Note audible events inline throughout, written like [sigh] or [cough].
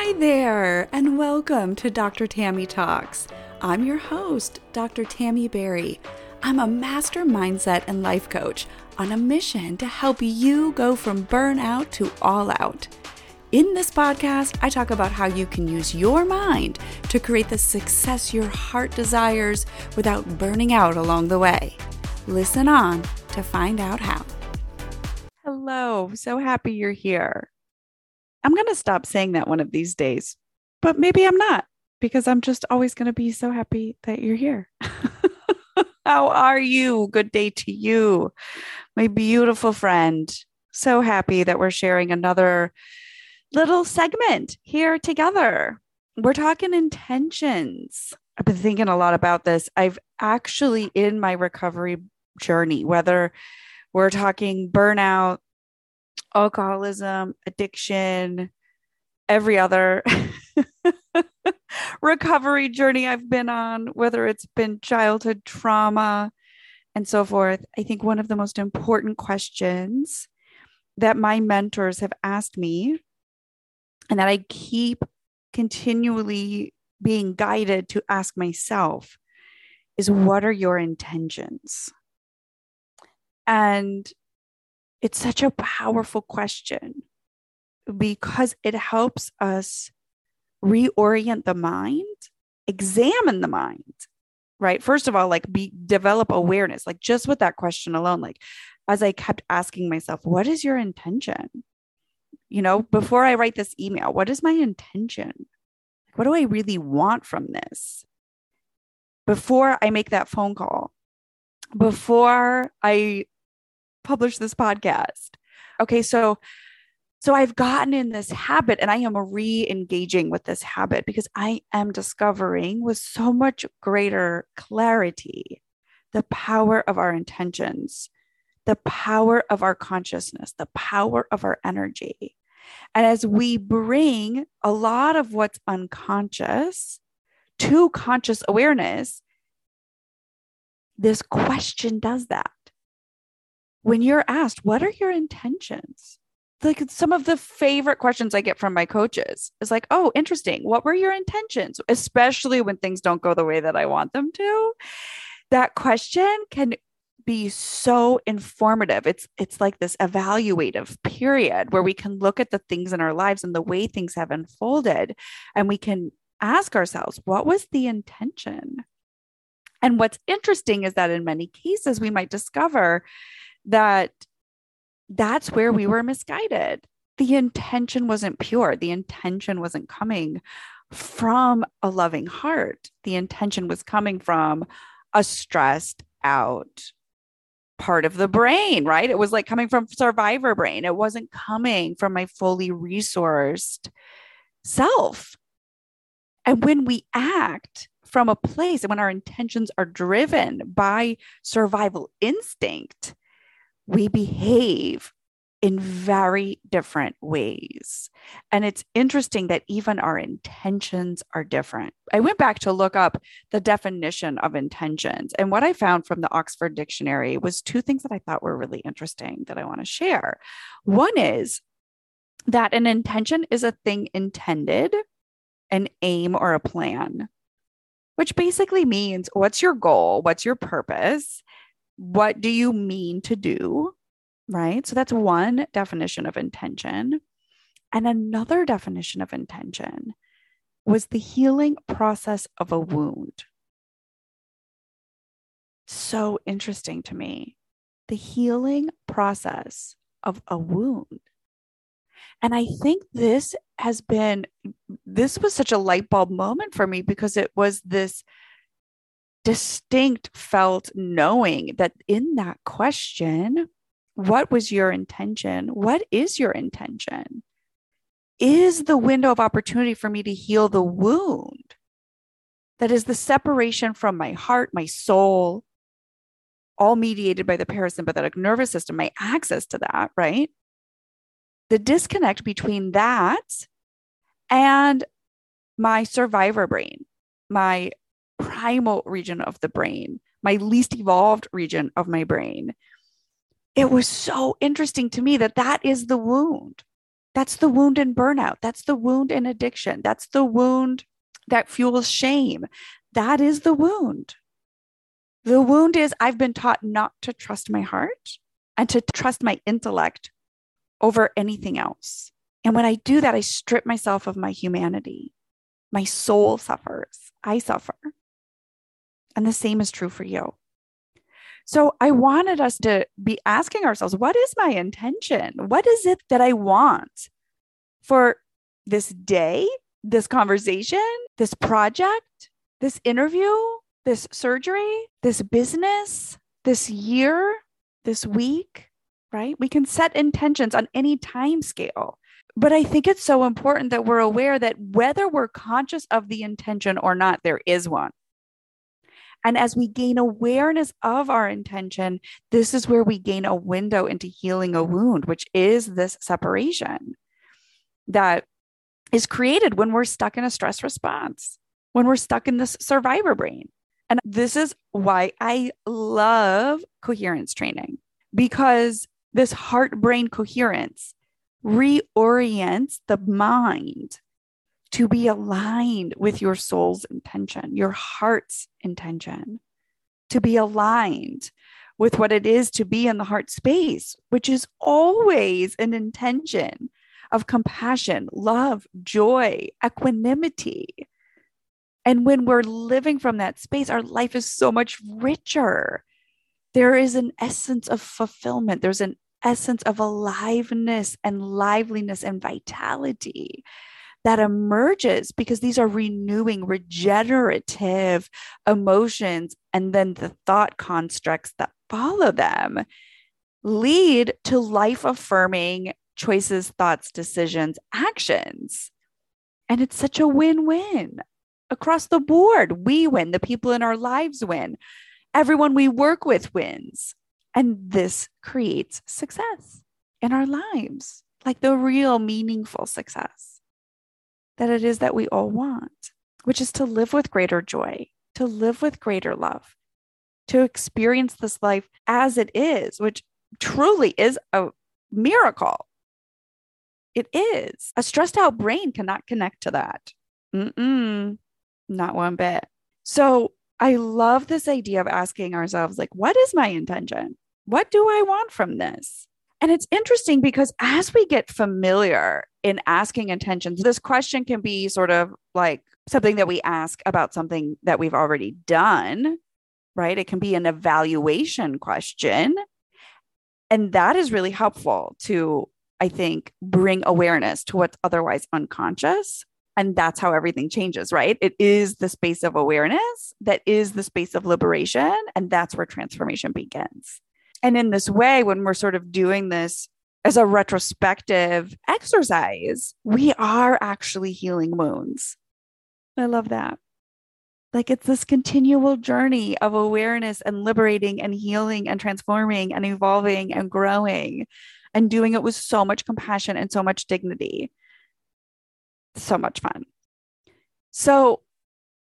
Hi there, and welcome to Dr. Tammy Talks. I'm your host, Dr. Tammy Berry. I'm a master mindset and life coach on a mission to help you go from burnout to all out. In this podcast, I talk about how you can use your mind to create the success your heart desires without burning out along the way. Listen on to find out how. Hello, so happy you're here. I'm going to stop saying that one of these days, but maybe I'm not because I'm just always going to be so happy that you're here. [laughs] How are you? Good day to you, my beautiful friend. So happy that we're sharing another little segment here together. We're talking intentions. I've been thinking a lot about this. I've actually, in my recovery journey, whether we're talking burnout, alcoholism, addiction, every other [laughs] recovery journey I've been on, whether it's been childhood trauma and so forth. I think one of the most important questions that my mentors have asked me and that I keep continually being guided to ask myself is what are your intentions? And it's such a powerful question because it helps us reorient the mind, examine the mind, right? First of all, like be develop awareness, like just with that question alone, like as I kept asking myself, what is your intention? You know, before I write this email, what is my intention? What do I really want from this? Before I make that phone call, before I publish this podcast. Okay, so so I've gotten in this habit and I am re-engaging with this habit because I am discovering with so much greater clarity the power of our intentions, the power of our consciousness, the power of our energy. And as we bring a lot of what's unconscious to conscious awareness, this question does that when you're asked, what are your intentions? Like some of the favorite questions I get from my coaches is like, oh, interesting. What were your intentions? Especially when things don't go the way that I want them to. That question can be so informative. It's it's like this evaluative period where we can look at the things in our lives and the way things have unfolded and we can ask ourselves, what was the intention? And what's interesting is that in many cases we might discover that that's where we were misguided. The intention wasn't pure. The intention wasn't coming from a loving heart. The intention was coming from a stressed out part of the brain, right? It was like coming from survivor brain. It wasn't coming from my fully resourced self. And when we act from a place and when our intentions are driven by survival instinct, we behave in very different ways. And it's interesting that even our intentions are different. I went back to look up the definition of intentions. And what I found from the Oxford Dictionary was two things that I thought were really interesting that I want to share. One is that an intention is a thing intended, an aim, or a plan, which basically means what's your goal? What's your purpose? What do you mean to do? Right. So that's one definition of intention. And another definition of intention was the healing process of a wound. So interesting to me. The healing process of a wound. And I think this has been, this was such a light bulb moment for me because it was this distinct felt knowing that in that question, what was your intention? What is your intention? Is the window of opportunity for me to heal the wound? That is the separation from my heart, my soul, all mediated by the parasympathetic nervous system, my access to that, right? The disconnect between that and my survivor brain, my primal region of the brain, my least evolved region of my brain. It was so interesting to me that that is the wound. That's the wound in burnout. That's the wound in addiction. That's the wound that fuels shame. That is the wound. The wound is I've been taught not to trust my heart and to trust my intellect over anything else. And when I do that, I strip myself of my humanity. My soul suffers. I suffer. And the same is true for you. So I wanted us to be asking ourselves what is my intention? What is it that I want for this day, this conversation, this project, this interview, this surgery, this business, this year, this week, right? We can set intentions on any time scale. But I think it's so important that we're aware that whether we're conscious of the intention or not, there is one. And as we gain awareness of our intention, this is where we gain a window into healing a wound, which is this separation that is created when we're stuck in a stress response, when we're stuck in this survivor brain. And this is why I love coherence training because this heart brain coherence reorients the mind to be aligned with your soul's intention, your heart's intention, to be aligned with what it is to be in the heart space, which is always an intention of compassion, love, joy, equanimity. And when we're living from that space, our life is so much richer. There is an essence of fulfillment, there's an essence of aliveness and liveliness and vitality that emerges because these are renewing, regenerative emotions. And then the thought constructs that follow them lead to life affirming choices, thoughts, decisions, actions. And it's such a win win across the board. We win, the people in our lives win, everyone we work with wins. And this creates success in our lives, like the real meaningful success that it is that we all want, which is to live with greater joy, to live with greater love, to experience this life as it is, which truly is a miracle. It is. A stressed out brain cannot connect to that. Mm-mm, not one bit. So I love this idea of asking ourselves, like, what is my intention? What do I want from this? And it's interesting because as we get familiar in asking intentions, this question can be sort of like something that we ask about something that we've already done, right? It can be an evaluation question. And that is really helpful to, I think, bring awareness to what's otherwise unconscious. And that's how everything changes, right? It is the space of awareness that is the space of liberation. And that's where transformation begins. And in this way, when we're sort of doing this as a retrospective exercise, we are actually healing wounds. I love that. Like it's this continual journey of awareness and liberating and healing and transforming and evolving and growing and doing it with so much compassion and so much dignity. So much fun. So,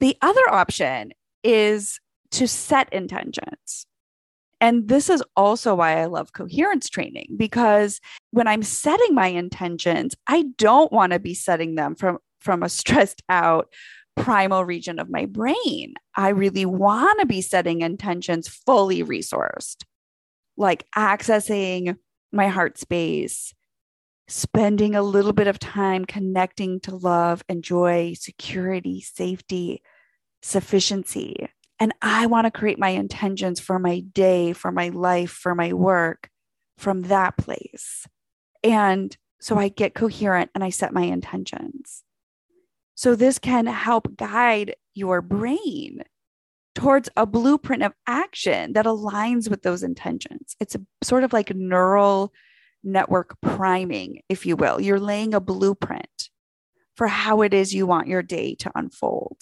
the other option is to set intentions. And this is also why I love coherence training because when I'm setting my intentions, I don't want to be setting them from, from a [laughs] stressed out primal region of my brain. I really want to be setting intentions fully resourced, like accessing my heart space, spending a little bit of time connecting to love and joy, security, safety, sufficiency. And I want to create my intentions for my day, for my life, for my work from that place. And so I get coherent and I set my intentions. So this can help guide your brain towards a blueprint of action that aligns with those intentions. It's a, sort of like neural network priming, if you will. You're laying a blueprint for how it is you want your day to unfold.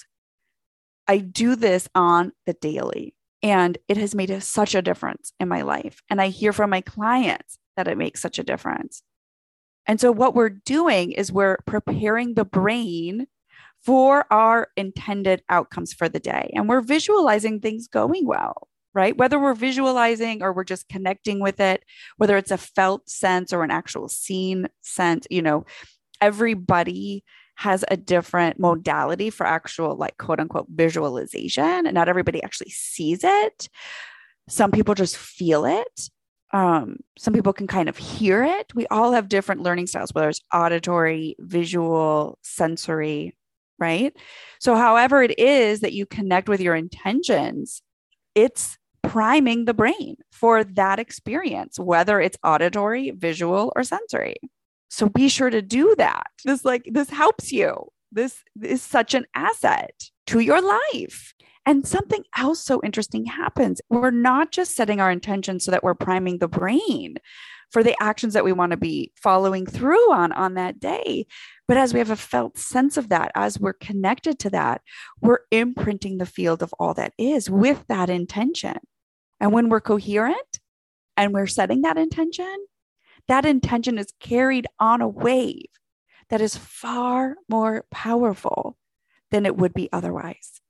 I do this on the daily, and it has made such a difference in my life. And I hear from my clients that it makes such a difference. And so, what we're doing is we're preparing the brain for our intended outcomes for the day, and we're visualizing things going well. right? Whether we're visualizing or we're just connecting with it, whether it's a felt sense or an actual seen sense, you know, everybody has a different modality for actual, like, quote unquote, visualization. And not everybody actually sees it. Some people just feel it. Um, some people can kind of hear it. We all have different learning styles, whether it's auditory, visual, sensory, right? So, however, it is that you connect with your intentions, it's priming the brain for that experience, whether it's auditory, visual, or sensory. So be sure to do that. This like this helps you. This is such an asset to your life. And something else so interesting happens. We're not just setting our intentions so that we're priming the brain for the actions that we want to be following through on on that day. But as we have a felt sense of that, as we're connected to that, we're imprinting the field of all that is with that intention. And when we're coherent and we're setting that intention, that intention is carried on a wave that is far more powerful than it would be otherwise.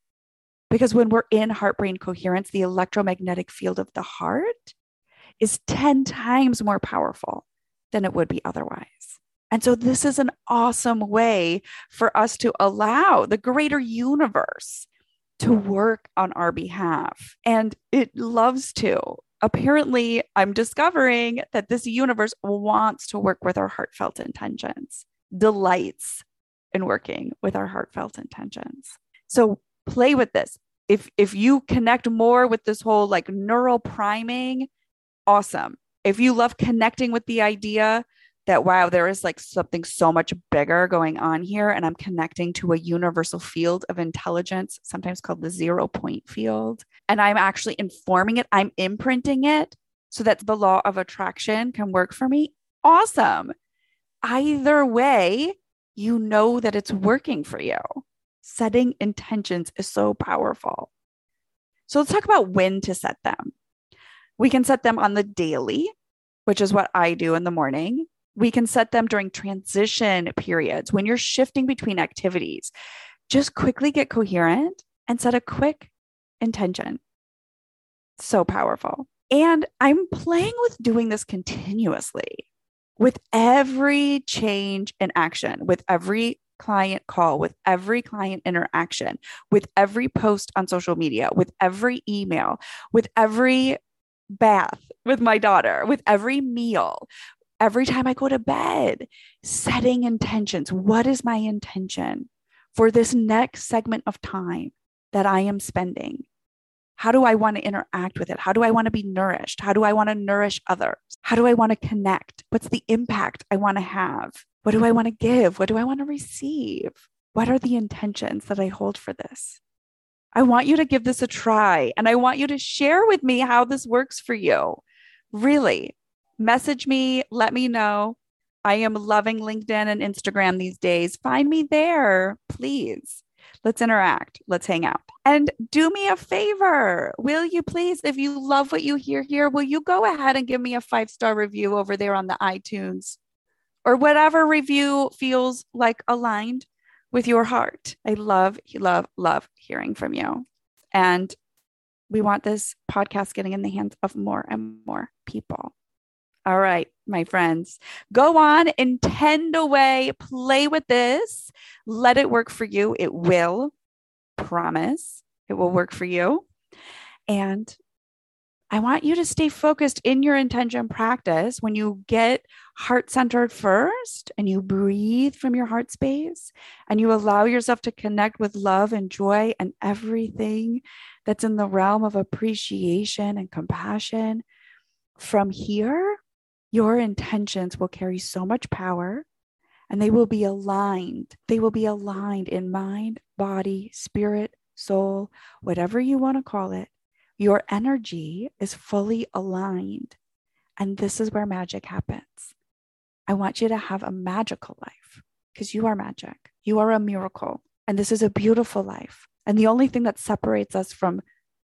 Because when we're in heart brain coherence, the electromagnetic field of the heart is 10 times more powerful than it would be otherwise. And so, this is an awesome way for us to allow the greater universe to work on our behalf. And it loves to. Apparently, I'm discovering that this universe wants to work with our heartfelt intentions, delights in working with our heartfelt intentions. So, play with this. If, if you connect more with this whole like neural priming, awesome. If you love connecting with the idea that wow there is like something so much bigger going on here and i'm connecting to a universal field of intelligence sometimes called the zero point field and i'm actually informing it i'm imprinting it so that the law of attraction can work for me. Awesome. Either way you know that it's working for you. Setting intentions is so powerful. So let's talk about when to set them. We can set them on the daily which is what I do in the morning we can set them during transition periods when you're shifting between activities. Just quickly get coherent and set a quick intention. So powerful. And I'm playing with doing this continuously with every change in action, with every client call, with every client interaction, with every post on social media, with every email, with every bath with my daughter, with every meal, every time I go to bed, setting intentions. What is my intention for this next segment of time that I am spending? How do I want to interact with it? How do I want to be nourished? How do I want to nourish others? How do I want to connect? What's the impact I want to have? What do I want to give? What do I want to receive? What are the intentions that I hold for this? I want you to give this a try and I want you to share with me how this works for you. Really, message me, let me know. I am loving LinkedIn and Instagram these days. Find me there, please. Let's interact. Let's hang out. And do me a favor. Will you please, if you love what you hear here, will you go ahead and give me a five star review over there on the iTunes or whatever review feels like aligned with your heart? I love, love, love hearing from you. And we want this podcast getting in the hands of more and more people. All right, my friends, go on, intend away, play with this, let it work for you. It will, promise, it will work for you. And I want you to stay focused in your intention practice when you get heart centered first and you breathe from your heart space and you allow yourself to connect with love and joy and everything that's in the realm of appreciation and compassion. From here, your intentions will carry so much power and they will be aligned. They will be aligned in mind, body, spirit, soul, whatever you want to call it. Your energy is fully aligned. And this is where magic happens. I want you to have a magical life because you are magic. You are a miracle. And this is a beautiful life. And the only thing that separates us from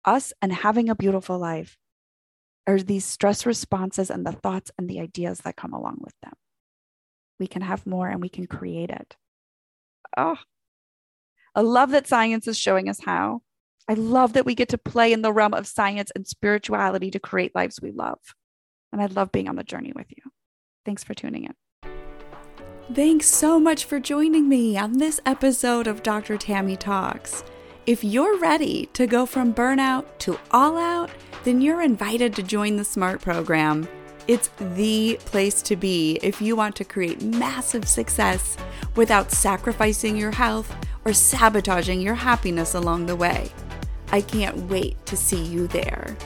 us and having a beautiful life are these stress responses and the thoughts and the ideas that come along with them. We can have more and we can create it. Oh, I love that science is showing us how. I love that we get to play in the realm of science and spirituality to create lives we love. And I love being on the journey with you. Thanks for tuning in. Thanks so much for joining me on this episode of Dr. Tammy Talks. If you're ready to go from burnout to all out, then you're invited to join the SMART program. It's the place to be if you want to create massive success without sacrificing your health or sabotaging your happiness along the way. I can't wait to see you there.